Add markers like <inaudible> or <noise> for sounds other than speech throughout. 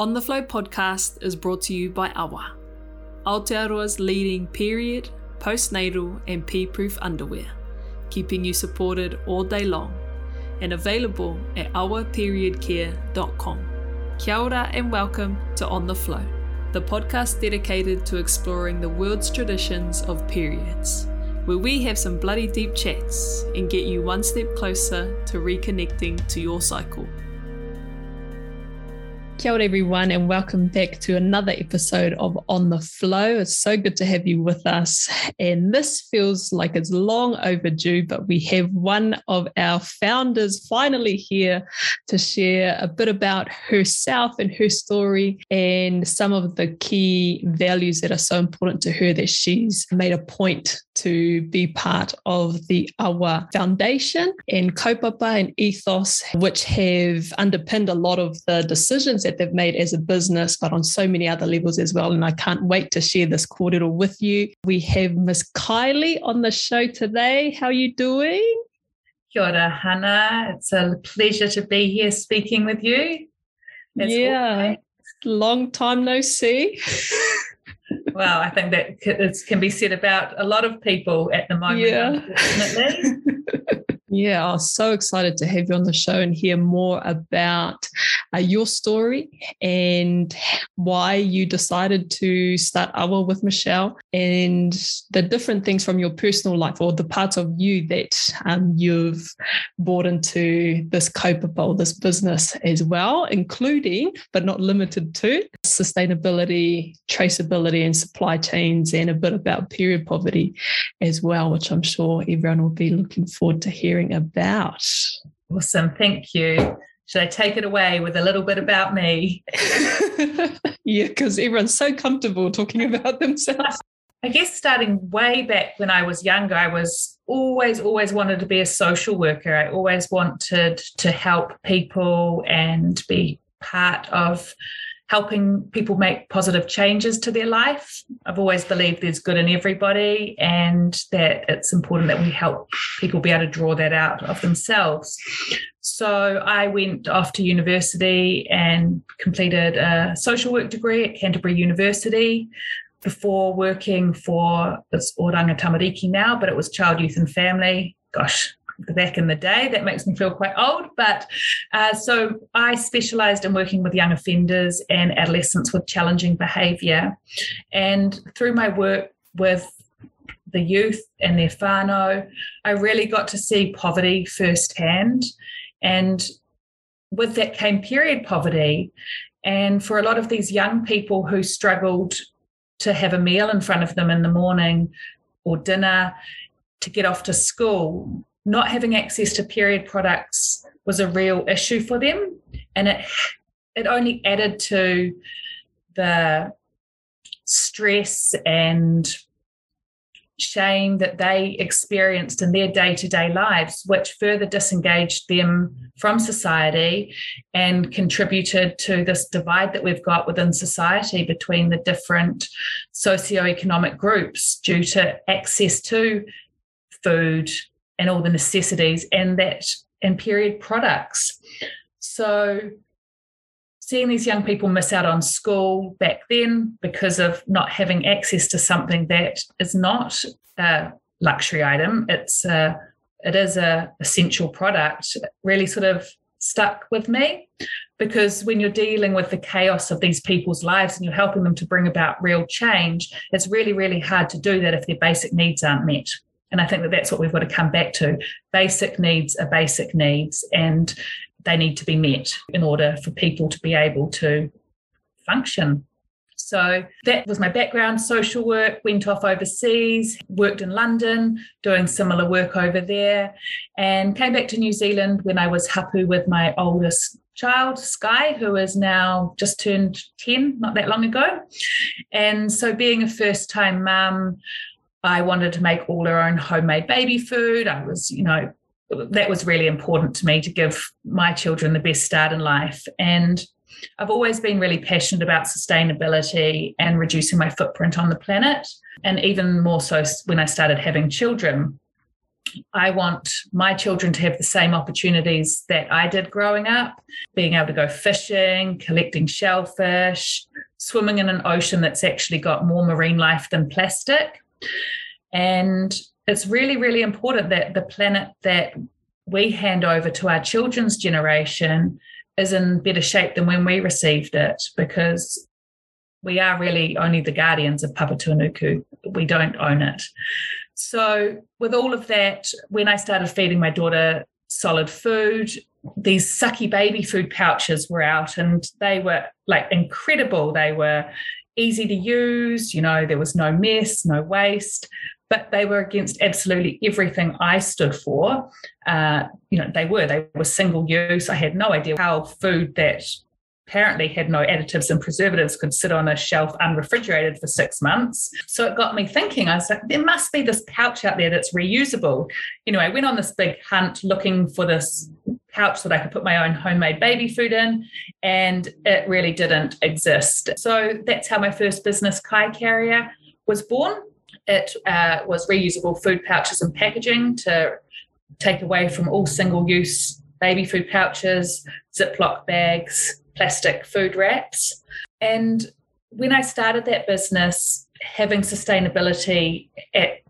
On the Flow podcast is brought to you by AWWA, Aotearoa's leading period, postnatal, and pee proof underwear, keeping you supported all day long and available at awwaperiodcare.com. Kia ora and welcome to On the Flow, the podcast dedicated to exploring the world's traditions of periods, where we have some bloody deep chats and get you one step closer to reconnecting to your cycle. Kia ora, everyone, and welcome back to another episode of On the Flow. It's so good to have you with us. And this feels like it's long overdue, but we have one of our founders finally here to share a bit about herself and her story and some of the key values that are so important to her that she's made a point to be part of the AWWA Foundation and kaupapa and ethos, which have underpinned a lot of the decisions that they've made as a business, but on so many other levels as well. And I can't wait to share this kōrero with you. We have Miss Kylie on the show today. How are you doing? Kia ora, Hana. It's a pleasure to be here speaking with you. yeah, always. long time no see. <laughs> well, I think that it can be said about a lot of people at the moment, yeah. unfortunately. <laughs> Yeah, I was so excited to have you on the show and hear more about uh, your story and why you decided to start AWWA with Michelle and the different things from your personal life or the parts of you that um, you've brought into this kaupapa, this business as well, including but not limited to sustainability, traceability, and supply chains, and a bit about period poverty as well, which I'm sure everyone will be looking forward to hearing hearing about. Awesome. Thank you. Should I take it away with a little bit about me? <laughs> yeah, because everyone's so comfortable talking about themselves. I guess starting way back when I was younger, I was always, always wanted to be a social worker. I always wanted to help people and be part of helping people make positive changes to their life. I've always believed there's good in everybody and that it's important that we help people be able to draw that out of themselves. So I went off to university and completed a social work degree at Canterbury University before working for it's Oranga Tamariki now, but it was child, youth and family. Gosh, back in the day. That makes me feel quite old. But uh, so I specialized in working with young offenders and adolescents with challenging behavior. And through my work with the youth and their whānau, I really got to see poverty firsthand. And with that came period poverty. And for a lot of these young people who struggled to have a meal in front of them in the morning or dinner, to get off to school, not having access to period products was a real issue for them. And it it only added to the stress and shame that they experienced in their day-to-day lives which further disengaged them from society and contributed to this divide that we've got within society between the different socioeconomic groups due to access to food and all the necessities and that and period products. So seeing these young people miss out on school back then because of not having access to something that is not a luxury item, it's a it is a essential product, really sort of stuck with me because when you're dealing with the chaos of these people's lives and you're helping them to bring about real change, it's really, really hard to do that if their basic needs aren't met. And I think that that's what we've got to come back to. Basic needs are basic needs, and they need to be met in order for people to be able to function. So that was my background social work, went off overseas, worked in London, doing similar work over there, and came back to New Zealand when I was hapu with my oldest child, Sky, who is now just turned 10, not that long ago. And so being a first time mum, I wanted to make all our own homemade baby food. I was, you know, that was really important to me to give my children the best start in life. And I've always been really passionate about sustainability and reducing my footprint on the planet. And even more so when I started having children. I want my children to have the same opportunities that I did growing up, being able to go fishing, collecting shellfish, swimming in an ocean that's actually got more marine life than plastic. And it's really, really important that the planet that we hand over to our children's generation is in better shape than when we received it because we are really only the guardians of Papatūānuku. We don't own it. So, with all of that, when I started feeding my daughter solid food, these sucky baby food pouches were out and they were like incredible. They were easy to use, you know, there was no mess, no waste, but they were against absolutely everything I stood for. Uh, you know, they were, they were single use. I had no idea how food that apparently had no additives and preservatives could sit on a shelf unrefrigerated for six months. So it got me thinking. I was like, there must be this pouch out there that's reusable. Anyway, I went on this big hunt looking for this pouch that I could put my own homemade baby food in, and it really didn't exist. So that's how my first business, Kai Carrier, was born. It uh, was reusable food pouches and packaging to take away from all single use baby food pouches, Ziploc bags, plastic food wraps. And when I started that business, having sustainability at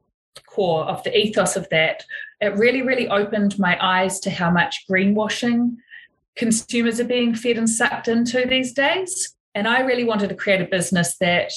core of the ethos of that, it really, really opened my eyes to how much greenwashing consumers are being fed and sucked into these days. And I really wanted to create a business that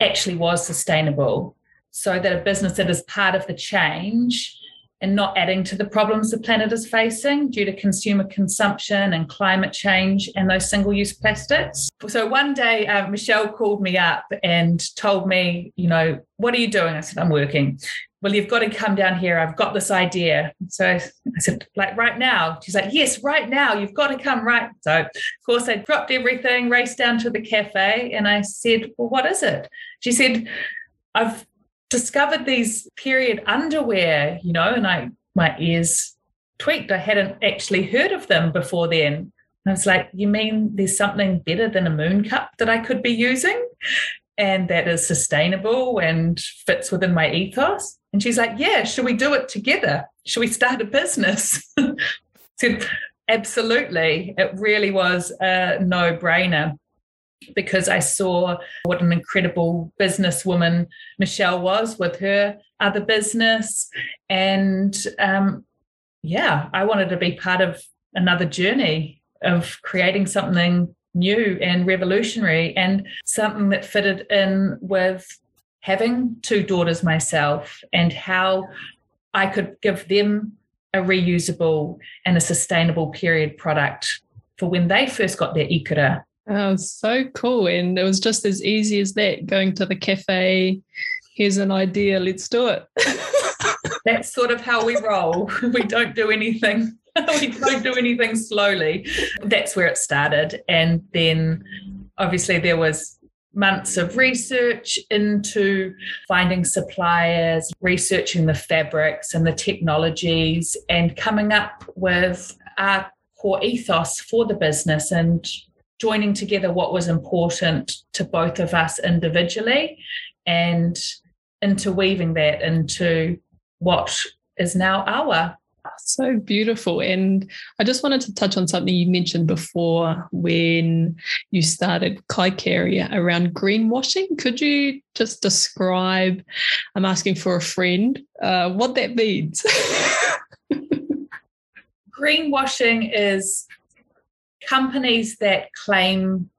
actually was sustainable so that a business that is part of the change and not adding to the problems the planet is facing due to consumer consumption and climate change and those single use plastics. So one day, uh, Michelle called me up and told me, you know, what are you doing? I said, I'm working. Well, you've got to come down here. I've got this idea. So I said, like right now? She's like, yes, right now. You've got to come right. So, of course, I dropped everything, raced down to the cafe, and I said, well, what is it? She said, I've discovered these period underwear, you know, and I my ears tweaked. I hadn't actually heard of them before then. And I was like, you mean there's something better than a moon cup that I could be using? And that is sustainable and fits within my ethos. And she's like, Yeah, should we do it together? Should we start a business? <laughs> said, Absolutely. It really was a no brainer because I saw what an incredible businesswoman Michelle was with her other business. And um, yeah, I wanted to be part of another journey of creating something new and revolutionary and something that fitted in with having two daughters myself and how I could give them a reusable and a sustainable period product for when they first got their ikura Oh, so cool. And it was just as easy as that going to the cafe. Here's an idea, let's do it. <laughs> That's sort of how we roll. <laughs> We don't do anything. <laughs> we don't do anything slowly. That's where it started. And then obviously there was months of research into finding suppliers, researching the fabrics and the technologies, and coming up with our core ethos for the business and joining together what was important to both of us individually and interweaving that into what is now AWWA so beautiful. And I just wanted to touch on something you mentioned before when you started Kai Carrier around greenwashing. Could you just describe, I'm asking for a friend, uh, what that means? <laughs> greenwashing is companies that claim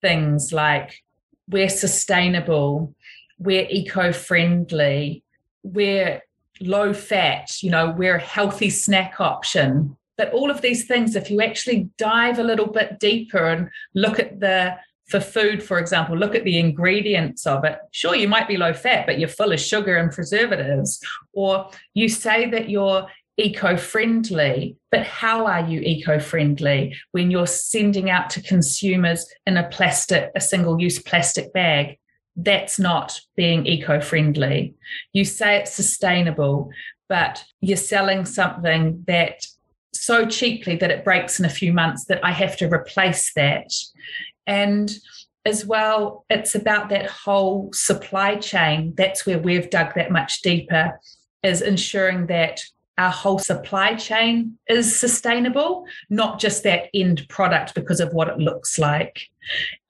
things like we're sustainable, we're eco friendly, we're low fat, you know, we're a healthy snack option. But all of these things, if you actually dive a little bit deeper and look at the for food, for example, look at the ingredients of it. Sure, you might be low fat, but you're full of sugar and preservatives. Or you say that you're eco friendly, but how are you eco friendly when you're sending out to consumers in a plastic, a single use plastic bag? That's not being eco friendly. You say it's sustainable, but you're selling something that so cheaply that it breaks in a few months that I have to replace that. And as well, it's about that whole supply chain. That's where we've dug that much deeper is ensuring that our whole supply chain is sustainable, not just that end product because of what it looks like.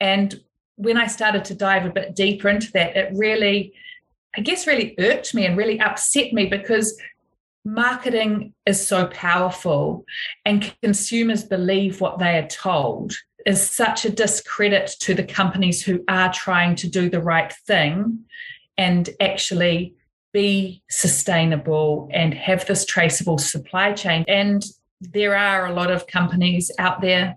And when I started to dive a bit deeper into that, it really, I guess, really irked me and really upset me because marketing is so powerful and consumers believe what they are told is such a discredit to the companies who are trying to do the right thing and actually be sustainable and have this traceable supply chain. And there are a lot of companies out there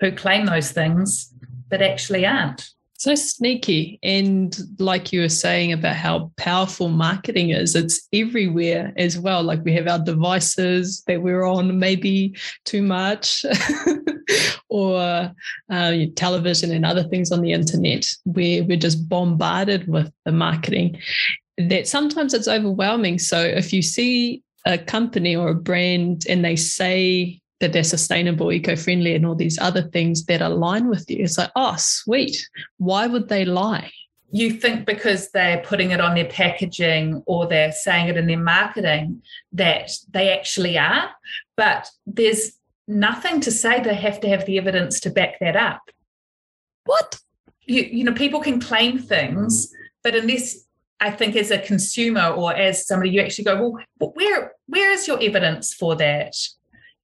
who claim those things, but actually aren't. So sneaky. And like you were saying about how powerful marketing is, it's everywhere as well. Like we have our devices that we're on maybe too much, <laughs> or uh, television and other things on the internet where we're just bombarded with the marketing that sometimes it's overwhelming. So if you see a company or a brand and they say that they're sustainable, eco-friendly, and all these other things that align with you, it's like, oh, sweet. Why would they lie? You think because they're putting it on their packaging or they're saying it in their marketing that they actually are, but there's nothing to say they have to have the evidence to back that up. What? You, you know, people can claim things, but unless I think as a consumer or as somebody, you actually go, well, where where is your evidence for that?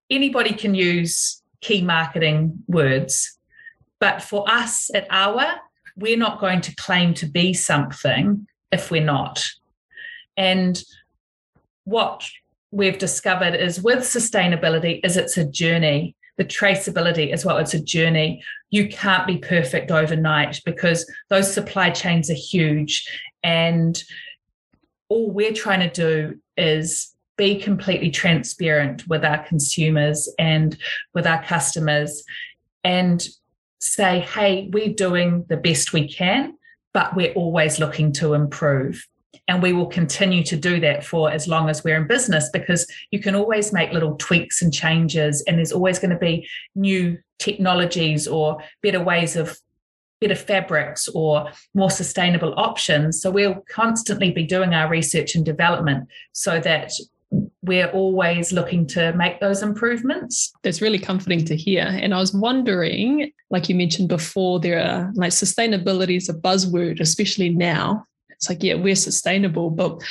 Anybody can use key marketing words, but for us at AWWA, we're not going to claim to be something if we're not. And what we've discovered is with sustainability is it's a journey the traceability as well it's a journey you can't be perfect overnight because those supply chains are huge and all we're trying to do is be completely transparent with our consumers and with our customers and say, hey, we're doing the best we can, but we're always looking to improve. And we will continue to do that for as long as we're in business because you can always make little tweaks and changes, and there's always going to be new technologies or better ways of better fabrics or more sustainable options. So we'll constantly be doing our research and development so that we're always looking to make those improvements. That's really comforting to hear. And I was wondering, like you mentioned before, there are like sustainability is a buzzword, especially now. It's like, yeah, we're sustainable, but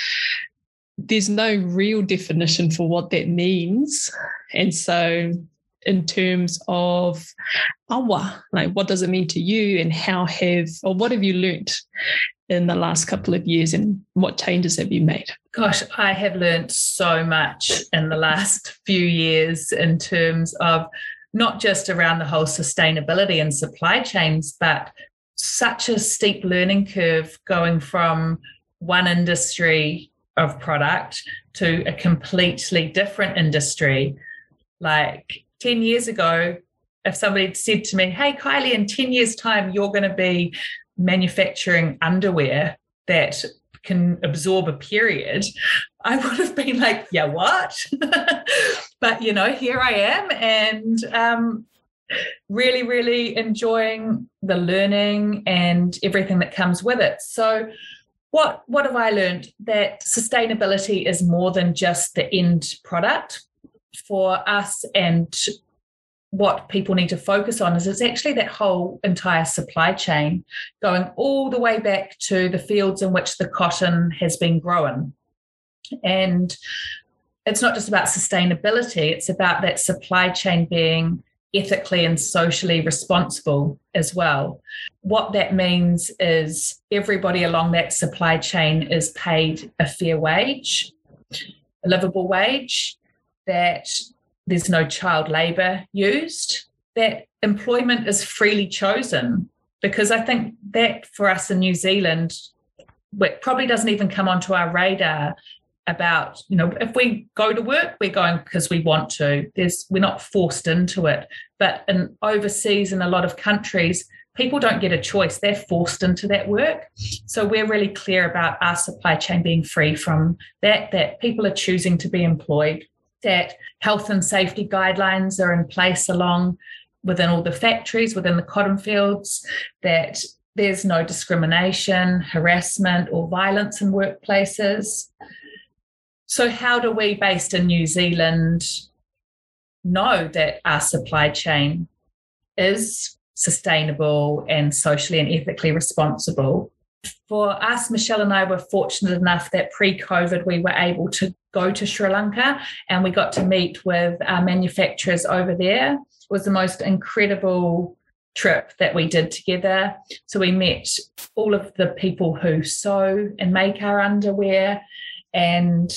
there's no real definition for what that means. And so in terms of AWWA, like what does it mean to you and how have or what have you learned in the last couple of years and what changes have you made? Gosh, I have learned so much in the last <laughs> few years in terms of not just around the whole sustainability and supply chains, but such a steep learning curve going from one industry of product to a completely different industry. Like 10 years ago, if somebody said to me, Hey, Kylie, in 10 years' time, you're going to be manufacturing underwear that can absorb a period, I would have been like, Yeah, what? <laughs> but, you know, here I am and um, really, really enjoying the learning and everything that comes with it. So, what, what have I learned? That sustainability is more than just the end product for us and what people need to focus on is it's actually that whole entire supply chain going all the way back to the fields in which the cotton has been grown. And it's not just about sustainability, it's about that supply chain being ethically and socially responsible as well. What that means is everybody along that supply chain is paid a fair wage, a livable wage, that there's no child labour used, that employment is freely chosen. Because I think that for us in New Zealand, it probably doesn't even come onto our radar about you know if we go to work we're going because we want to. There's we're not forced into it. But in overseas in a lot of countries people don't get a choice. They're forced into that work. So we're really clear about our supply chain being free from that that people are choosing to be employed that health and safety guidelines are in place along within all the factories, within the cotton fields, that there's no discrimination, harassment, or violence in workplaces. So, how do we, based in New Zealand, know that our supply chain is sustainable and socially and ethically responsible? For us, Michelle and I were fortunate enough that pre COVID, we were able to go to Sri Lanka and we got to meet with our manufacturers over there. It was the most incredible trip that we did together. So we met all of the people who sew and make our underwear and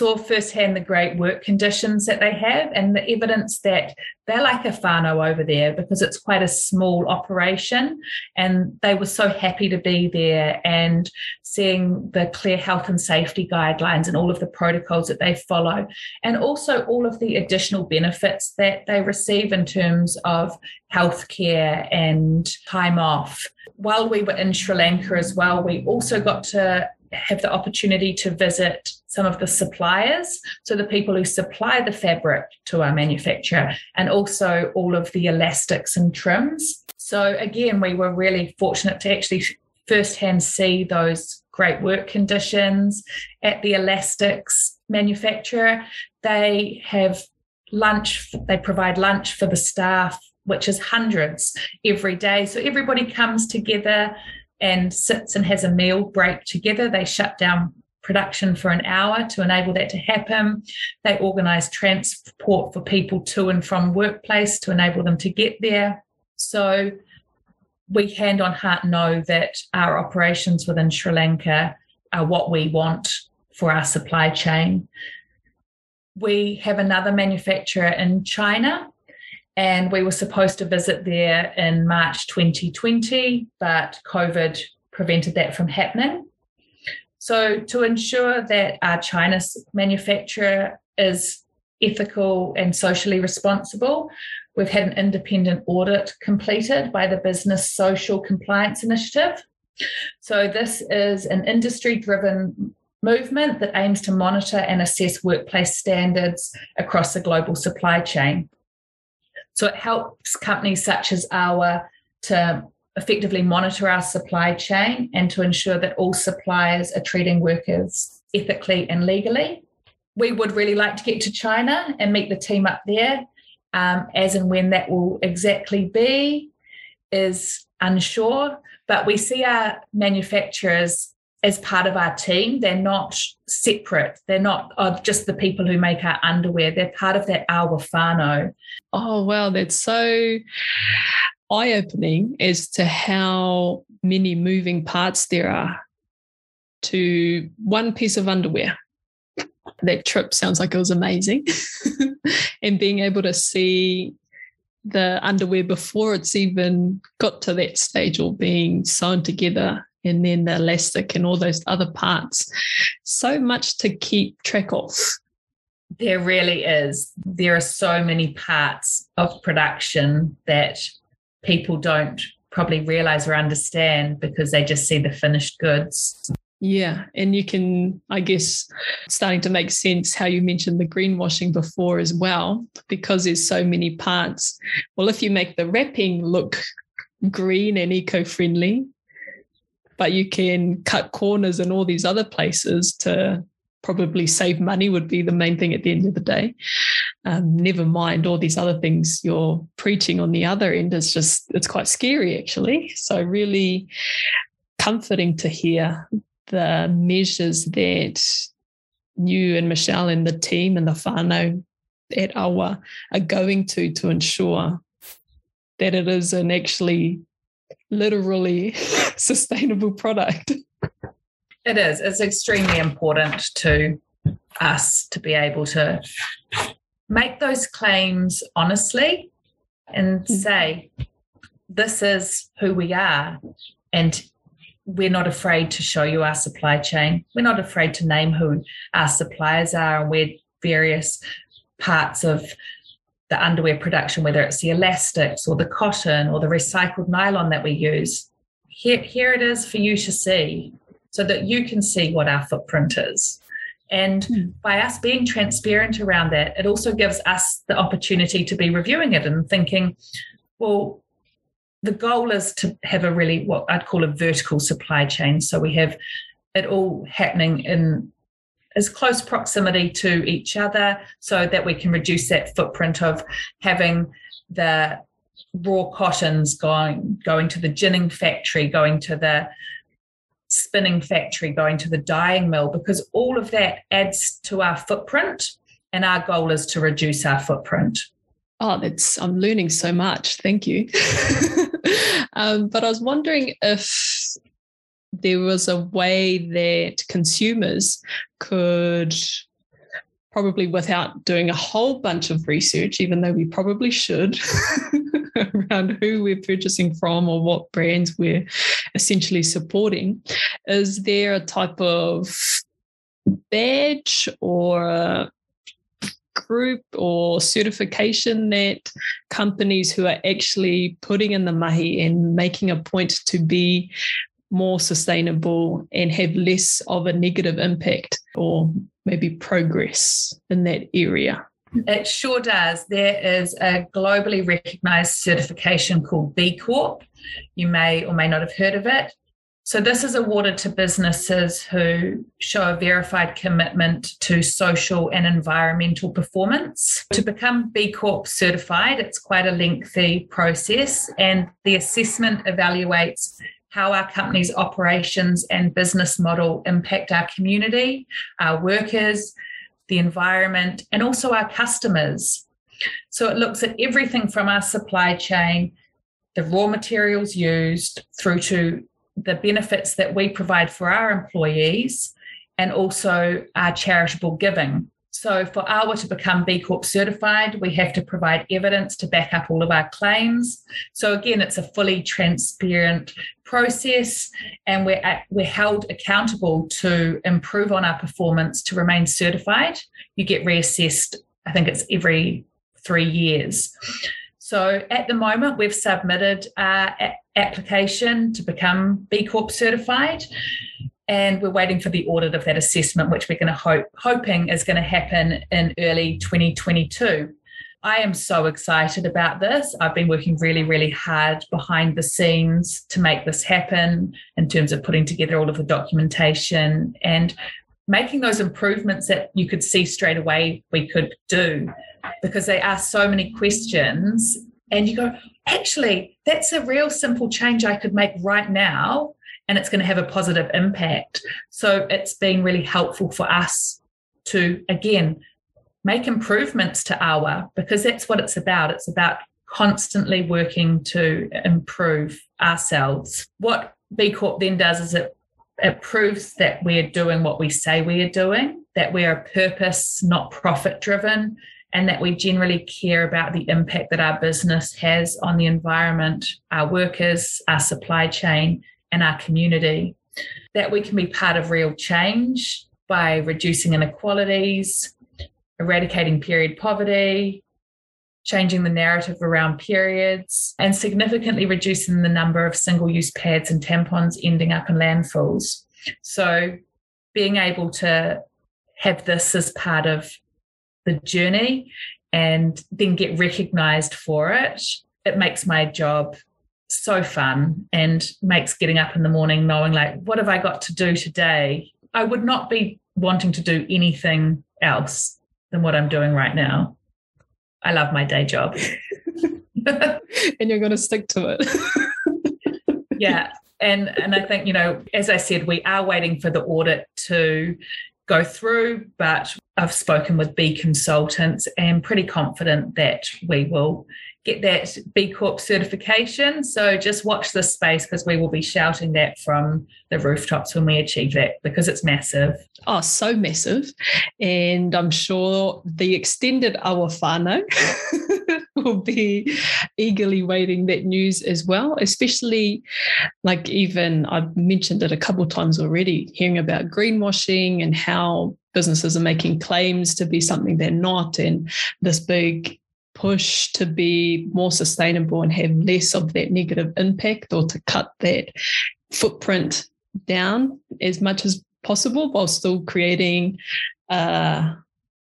saw firsthand the great work conditions that they have and the evidence that they're like a whānau over there because it's quite a small operation. And they were so happy to be there and seeing the clear health and safety guidelines and all of the protocols that they follow, and also all of the additional benefits that they receive in terms of healthcare and time off. While we were in Sri Lanka as well, we also got to have the opportunity to visit some of the suppliers, so the people who supply the fabric to our manufacturer, and also all of the elastics and trims. So, again, we were really fortunate to actually firsthand see those great work conditions at the elastics manufacturer. They have lunch, they provide lunch for the staff, which is hundreds every day. So, everybody comes together and sits and has a meal break together. They shut down production for an hour to enable that to happen. They organise transport for people to and from workplace to enable them to get there. So we hand on heart know that our operations within Sri Lanka are what we want for our supply chain. We have another manufacturer in China and we were supposed to visit there in March 2020, but COVID prevented that from happening. So, to ensure that our China manufacturer is ethical and socially responsible, we've had an independent audit completed by the Business Social Compliance Initiative. So, this is an industry driven movement that aims to monitor and assess workplace standards across the global supply chain. So it helps companies such as AWWA to effectively monitor our supply chain and to ensure that all suppliers are treating workers ethically and legally. We would really like to get to China and meet the team up there. Um, as and when that will exactly be is unsure, but we see our manufacturers as part of our team. They're not separate. They're not uh, just the people who make our underwear. They're part of that whānau. Oh, wow. That's so eye opening as to how many moving parts there are to one piece of underwear. That trip sounds like it was amazing. <laughs> and being able to see the underwear before it's even got to that stage or being sewn together and then the elastic and all those other parts. So much to keep track of. There really is. There are so many parts of production that people don't probably realize or understand because they just see the finished goods. Yeah. And you can, I guess, starting to make sense how you mentioned the greenwashing before as well, because there's so many parts. Well, if you make the wrapping look green and eco friendly, but you can cut corners in all these other places to probably save money would be the main thing at the end of the day. Um, never mind all these other things you're preaching on the other end is just it's quite scary actually. So really comforting to hear the measures that you and Michelle and the team and the whānau at AWWA are going to to ensure that it is an actually literally <laughs> sustainable product. It is. It's extremely important to us to be able to make those claims honestly and mm. say, this is who we are. And we're not afraid to show you our supply chain. We're not afraid to name who our suppliers are and where various parts of the underwear production, whether it's the elastics or the cotton or the recycled nylon that we use. Here, here it is for you to see so that you can see what our footprint is. And mm. by us being transparent around that, it also gives us the opportunity to be reviewing it and thinking, well, the goal is to have a really what I'd call a vertical supply chain. So we have it all happening in as close proximity to each other so that we can reduce that footprint of having the raw cottons going going to the ginning factory going to the spinning factory going to the dyeing mill because all of that adds to our footprint and our goal is to reduce our footprint. Oh that's i'm learning so much. Thank you. <laughs> Um, but i was wondering if there was a way that consumers could probably without doing a whole bunch of research, even though we probably should, <laughs> around who we're purchasing from or what brands we're essentially supporting. Is there a type of badge or group or certification that companies who are actually putting in the mahi and making a point to be more sustainable and have less of a negative impact or maybe progress in that area? It sure does. There is a globally recognized certification called B Corp. You may or may not have heard of it. So, this is awarded to businesses who show a verified commitment to social and environmental performance. To become B Corp certified, it's quite a lengthy process, and the assessment evaluates how our company's operations and business model impact our community, our workers, the environment, and also our customers. So it looks at everything from our supply chain, the raw materials used, through to the benefits that we provide for our employees, and also our charitable giving. So, for AWWA to become B Corp certified, we have to provide evidence to back up all of our claims. So, again, it's a fully transparent process, and we're, at, we're held accountable to improve on our performance to remain certified. You get reassessed, I think it's every three years. So, at the moment, we've submitted our application to become B Corp certified and we're waiting for the audit of that assessment, which we're going to hope hoping is going to happen in early 2022. I am so excited about this. I've been working really, really hard behind the scenes to make this happen in terms of putting together all of the documentation and making those improvements that you could see straight away we could do because they ask so many questions and you go, actually, that's a real simple change I could make right now and it's going to have a positive impact. So it's been really helpful for us to, again, make improvements to AWWA because that's what it's about. It's about constantly working to improve ourselves. What B Corp then does is it it proves that we're doing what we say we are doing, that we are purpose, not profit driven, and that we generally care about the impact that our business has on the environment, our workers, our supply chain, and our community, that we can be part of real change by reducing inequalities, eradicating period poverty, changing the narrative around periods, and significantly reducing the number of single use pads and tampons ending up in landfills. So, being able to have this as part of the journey and then get recognized for it, it makes my job so fun and makes getting up in the morning knowing like what have i got to do today? I would not be wanting to do anything else than what i'm doing right now. I love my day job. <laughs> And you're going to stick to it. <laughs> Yeah. And and i think you know as i said we are waiting for the audit to go through but i've spoken with b consultants and pretty confident that we will get that B Corp certification. So just watch this space because we will be shouting that from the rooftops when we achieve that because it's massive. Oh, so massive. And I'm sure the extended AWWA whānau <laughs> will be eagerly waiting that news as well, especially like even I've mentioned it a couple of times already, hearing about greenwashing and how businesses are making claims to be something they're not and this big push to be more sustainable and have less of that negative impact or to cut that footprint down as much as possible while still creating a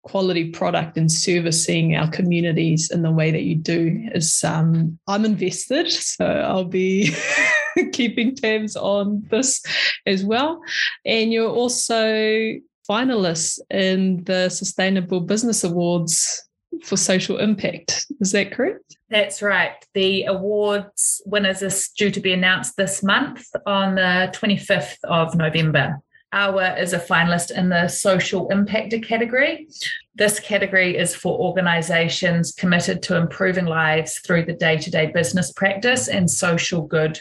quality product and servicing our communities in the way that you do is um, I'm invested so I'll be <laughs> keeping tabs on this as well. And you're also finalists in the Sustainable Business Awards for social impact. Is that correct? That's right. The awards winners is due to be announced this month on the 25th of November. AWWA is a finalist in the social impactor category. This category is for organizations committed to improving lives through the day to day business practice and social good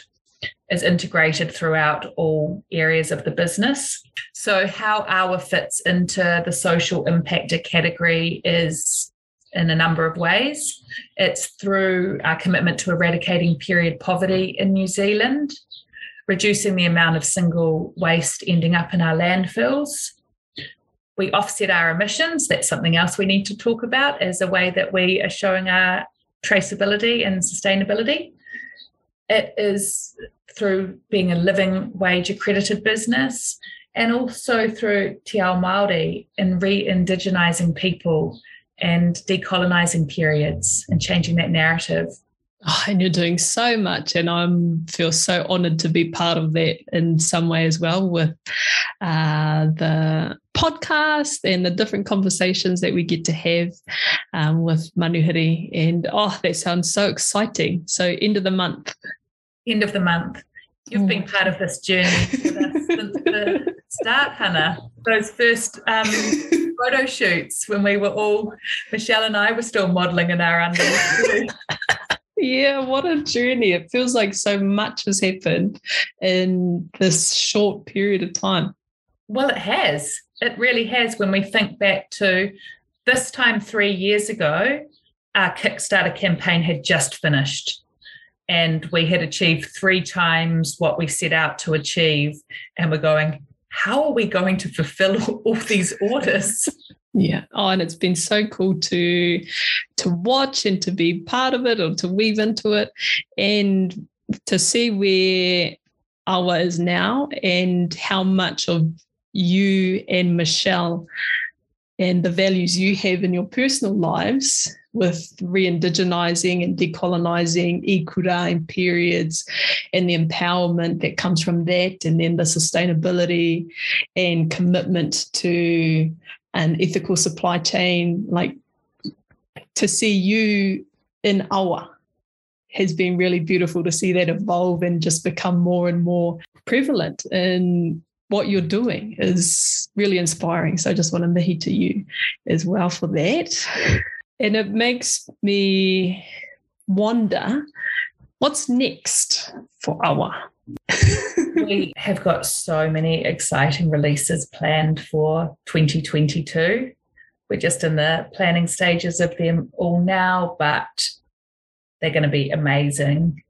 is integrated throughout all areas of the business. So, how AWWA fits into the social impactor category is in a number of ways. It's through our commitment to eradicating period poverty in New Zealand, reducing the amount of single waste ending up in our landfills. We offset our emissions. That's something else we need to talk about as a way that we are showing our traceability and sustainability. It is through being a living wage accredited business and also through Te Ao Māori and re-indigenizing people and decolonizing periods and changing that narrative. Oh, and you're doing so much, and I feel so honoured to be part of that in some way as well with uh, the podcast and the different conversations that we get to have um, with Manuhiri. And oh, that sounds so exciting! So end of the month. End of the month. You've been part of this journey since the <laughs> start, Hana. Those first um, <laughs> photo shoots when we were all, Michelle and I were still modelling in our underwear. yeah, what a journey. It feels like so much has happened in this short period of time. Well, it has. It really has. When we think back to this time three years ago, our Kickstarter campaign had just finished and we had achieved three times what we set out to achieve. And we're going, how are we going to fulfill <laughs> all these orders? Yeah. Oh, and it's been so cool to to watch and to be part of it or to weave into it and to see where AWWA is now and how much of you and Michelle and the values you have in your personal lives with re-indigenizing and decolonizing ikura and periods and the empowerment that comes from that and then the sustainability and commitment to an ethical supply chain like to see you in AWWA has been really beautiful to see that evolve and just become more and more prevalent in what you're doing is really inspiring. So I just want to mihi to you as well for that. And it makes me wonder what's next for AWWA? <laughs> we have got so many exciting releases planned for 2022. We're just in the planning stages of them all now, but they're going to be amazing.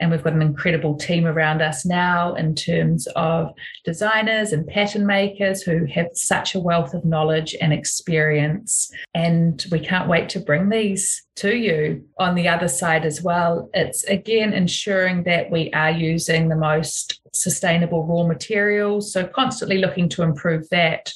And we've got an incredible team around us now in terms of designers and pattern makers who have such a wealth of knowledge and experience. And we can't wait to bring these to you. On the other side as well, it's again ensuring that we are using the most sustainable raw materials. So, constantly looking to improve that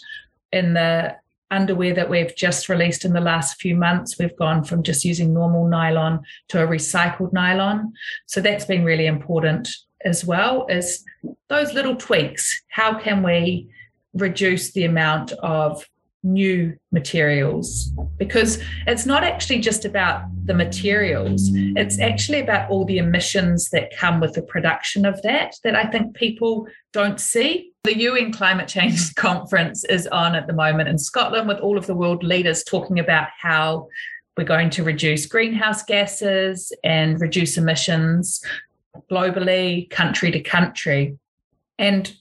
in the underwear that we've just released in the last few months, we've gone from just using normal nylon to a recycled nylon. So that's been really important as well as those little tweaks. How can we reduce the amount of new materials because it's not actually just about the materials it's actually about all the emissions that come with the production of that that i think people don't see the un climate change <laughs> conference is on at the moment in scotland with all of the world leaders talking about how we're going to reduce greenhouse gases and reduce emissions globally country to country. And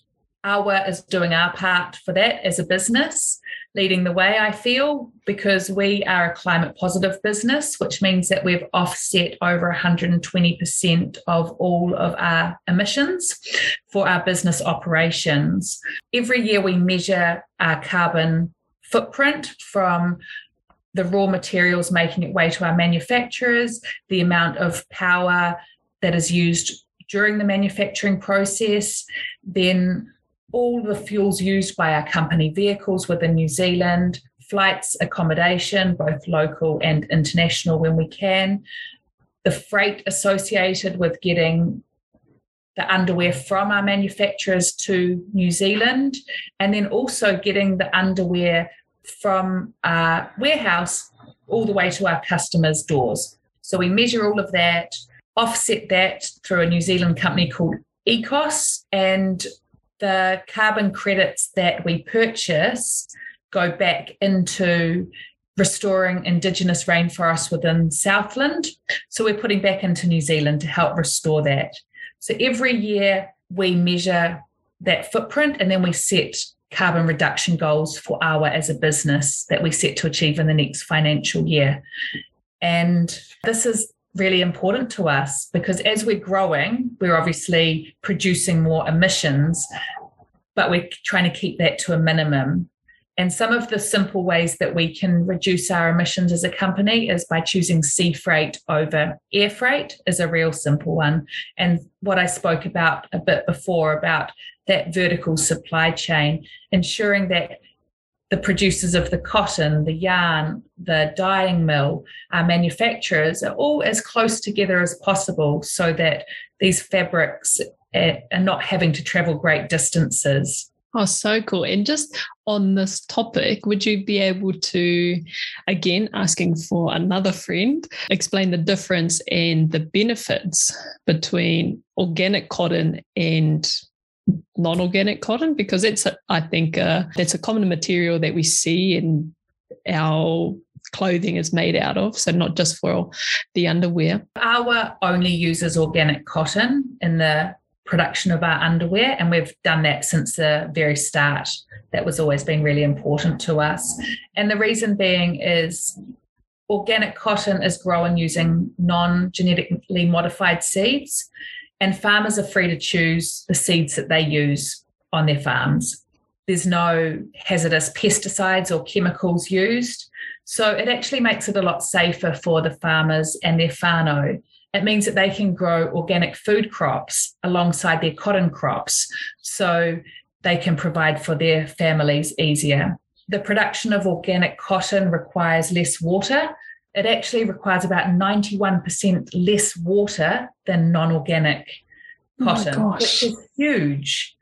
AWWA is doing our part for that as a business leading the way, I feel, because we are a climate positive business, which means that we've offset over 120% of all of our emissions for our business operations. Every year we measure our carbon footprint from the raw materials making its way to our manufacturers, the amount of power that is used during the manufacturing process, then all the fuels used by our company vehicles within New Zealand, flights, accommodation, both local and international when we can, the freight associated with getting the underwear from our manufacturers to New Zealand, and then also getting the underwear from our warehouse all the way to our customers' doors. So we measure all of that, offset that through a New Zealand company called Ekos, and the carbon credits that we purchase go back into restoring indigenous rainforests within Southland. So we're putting back into New Zealand to help restore that. So every year we measure that footprint and then we set carbon reduction goals for our as a business that we set to achieve in the next financial year. And this is really important to us because as we're growing, we're obviously producing more emissions, but we're trying to keep that to a minimum. And some of the simple ways that we can reduce our emissions as a company is by choosing sea freight over air freight is a real simple one. And what I spoke about a bit before about that vertical supply chain, ensuring that the producers of the cotton, the yarn, the dyeing mill, our manufacturers are all as close together as possible so that these fabrics eh, are not having to travel great distances. Oh, so cool. And just on this topic, would you be able to, again, asking for another friend, explain the difference and the benefits between organic cotton and non-organic cotton because it's a, I think uh, it's a common material that we see in our clothing is made out of so not just for the underwear. AWWA only uses organic cotton in the production of our underwear and we've done that since the very start. That was always been really important to us. And the reason being is organic cotton is grown using non-genetically modified seeds and farmers are free to choose the seeds that they use on their farms. There's no hazardous pesticides or chemicals used. So it actually makes it a lot safer for the farmers and their whānau. It means that they can grow organic food crops alongside their cotton crops. So they can provide for their families easier. The production of organic cotton requires less water, it actually requires about 91% less water than non organic oh cotton, oh which is huge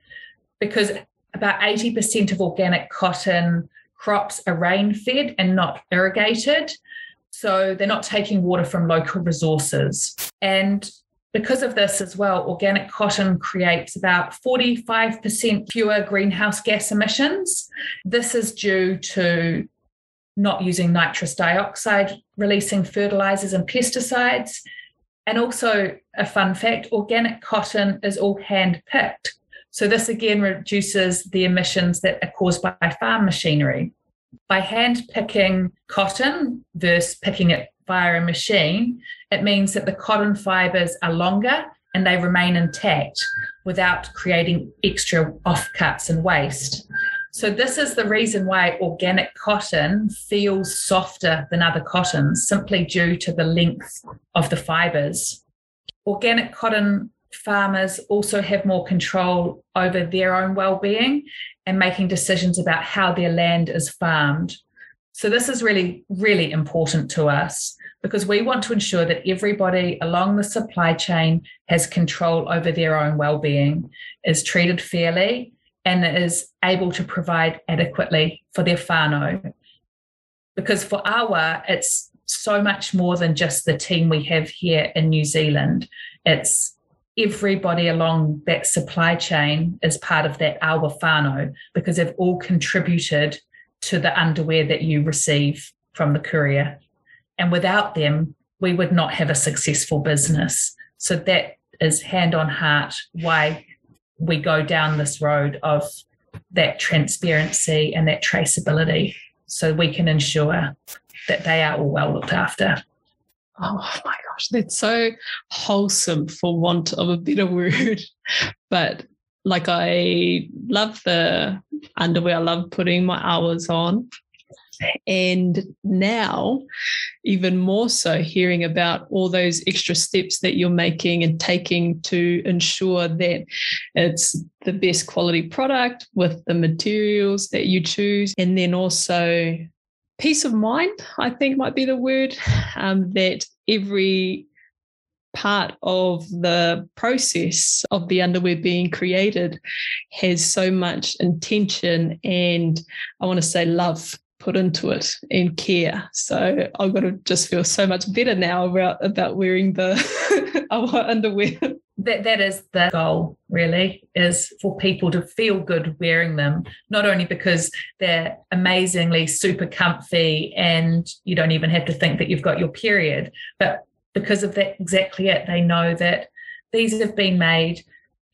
because about 80% of organic cotton crops are rain fed and not irrigated. So they're not taking water from local resources. And because of this as well, organic cotton creates about 45% fewer greenhouse gas emissions. This is due to not using nitrous dioxide, releasing fertilizers and pesticides. And also, a fun fact organic cotton is all hand picked. So, this again reduces the emissions that are caused by farm machinery. By hand picking cotton versus picking it via a machine, it means that the cotton fibers are longer and they remain intact without creating extra offcuts and waste. So, this is the reason why organic cotton feels softer than other cottons, simply due to the length of the fibers. Organic cotton farmers also have more control over their own well-being and making decisions about how their land is farmed. So, this is really, really important to us because we want to ensure that everybody along the supply chain has control over their own well-being, is treated fairly, and is able to provide adequately for their whānau. Because for AWWA, it's so much more than just the team we have here in New Zealand. It's everybody along that supply chain is part of that AWWA whānau because they've all contributed to the underwear that you receive from the courier. And without them, we would not have a successful business. So that is hand on heart why we go down this road of that transparency and that traceability so we can ensure that they are all well looked after. Oh my gosh, that's so wholesome for want of a better <laughs> word. But like I love the underwear, I love putting my hours on. And now, even more so, hearing about all those extra steps that you're making and taking to ensure that it's the best quality product with the materials that you choose. And then also, peace of mind, I think might be the word, um, that every part of the process of the underwear being created has so much intention and I want to say love put into it and care. So I've got to just feel so much better now about, about wearing the <laughs> AWWA underwear. That that is the goal, really, is for people to feel good wearing them, not only because they're amazingly super comfy and you don't even have to think that you've got your period, but because of that exactly it. They know that these have been made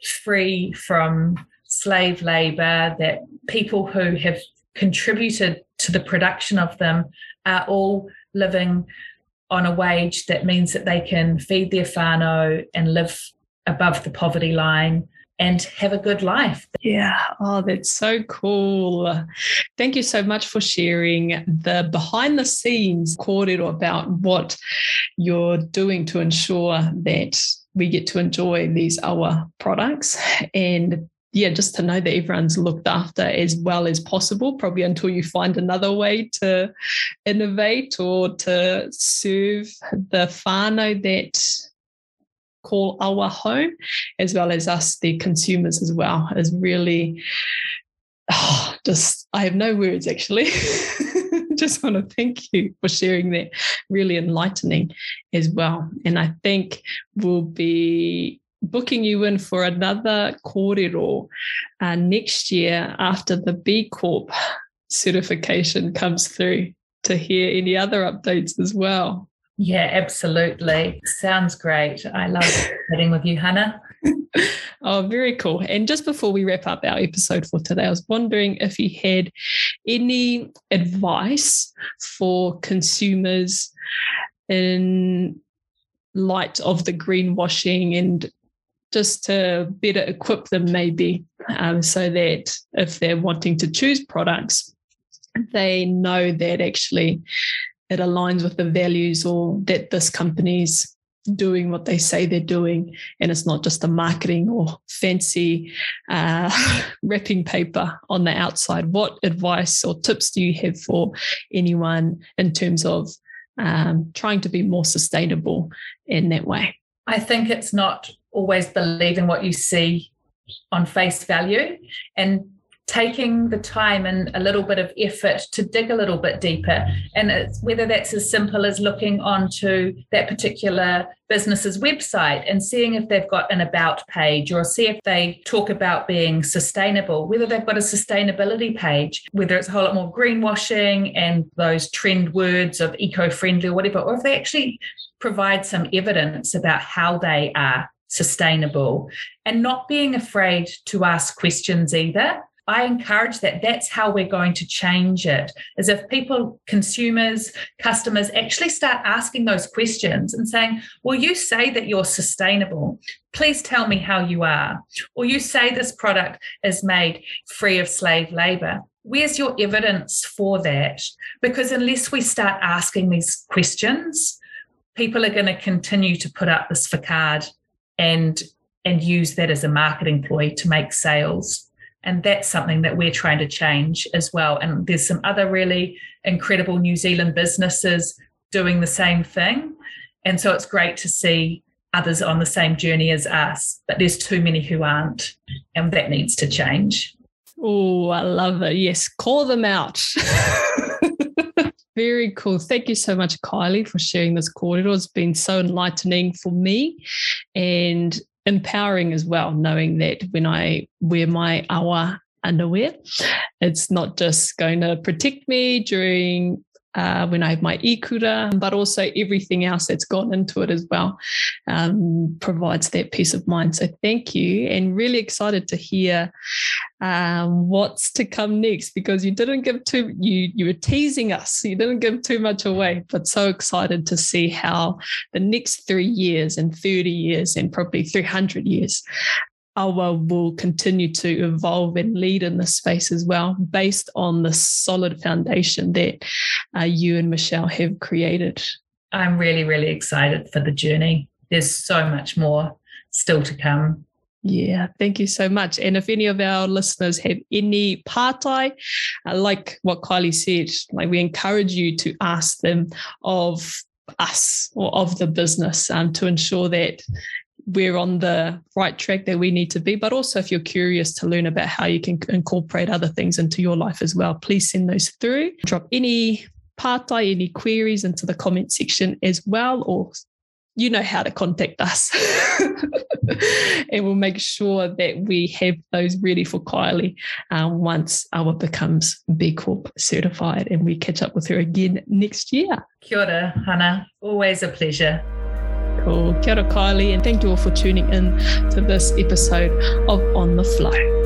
free from slave labor, that people who have contributed to the production of them are all living on a wage that means that they can feed their whānau and live above the poverty line and have a good life. Yeah. Oh, that's so cool. Thank you so much for sharing the behind the scenes kōrero about what you're doing to ensure that we get to enjoy these AWWA products and yeah, just to know that everyone's looked after as well as possible, probably until you find another way to innovate or to serve the whānau that call AWWA home, as well as us, the consumers as well, is really oh, just, I have no words actually. <laughs> just want to thank you for sharing that. Really enlightening as well. And I think we'll be booking you in for another kōrero uh, next year after the B Corp certification comes through to hear any other updates as well. Yeah, absolutely. Sounds great. I love chatting with you, Hana. <laughs> oh, very cool. And just before we wrap up our episode for today, I was wondering if you had any advice for consumers in light of the greenwashing and just to better equip them, maybe, um, so that if they're wanting to choose products, they know that actually it aligns with the values or that this company's doing what they say they're doing and it's not just a marketing or fancy uh, <laughs> wrapping paper on the outside. What advice or tips do you have for anyone in terms of um, trying to be more sustainable in that way? I think it's not always believing what you see on face value and taking the time and a little bit of effort to dig a little bit deeper. And it's whether that's as simple as looking onto that particular business's website and seeing if they've got an about page or see if they talk about being sustainable, whether they've got a sustainability page, whether it's a whole lot more greenwashing and those trend words of eco friendly or whatever, or if they actually provide some evidence about how they are sustainable and not being afraid to ask questions either. I encourage that. That's how we're going to change it. Is if people, consumers, customers actually start asking those questions and saying, Well, you say that you're sustainable. Please tell me how you are. Or you say this product is made free of slave labor. Where's your evidence for that? Because unless we start asking these questions, people are going to continue to put up this facade and and use that as a marketing ploy to make sales. And that's something that we're trying to change as well. And there's some other really incredible new zealand businesses doing the same thing. And so it's great to see others on the same journey as us but there's too many who aren't and that needs to change. Oh i love it. Yes call them out <laughs> Very cool. Thank you so much, Kylie, for sharing this call. It has been so enlightening for me and empowering as well, knowing that when I wear my AWWA underwear, it's not just going to protect me during uh, when I have my ikura, but also everything else that's gone into it as well um, provides that peace of mind. So thank you, and really excited to hear um, what's to come next because you didn't give too you you were teasing us. You didn't give too much away, but so excited to see how the next three years and thirty years and probably three hundred years AWWA will continue to evolve and lead in this space as well, based on the solid foundation that uh, you and Michelle have created. I'm really, really excited for the journey. There's so much more still to come. Yeah, thank you so much. And if any of our listeners have any pātai, uh, like what Kylie said, like we encourage you to ask them of us or of the business um, to ensure that we're on the right track that we need to be. But also, if you're curious to learn about how you can incorporate other things into your life as well, please send those through. Drop any pātai, any queries into the comment section as well, or you know how to contact us. <laughs> and we'll make sure that we have those ready for Kylie um, once AWWA becomes B Corp certified and we catch up with her again next year. Kia ora, Hana. Always a pleasure. Cool. Kia ora, Kylie, and thank you all for tuning in to this episode of On the Flow.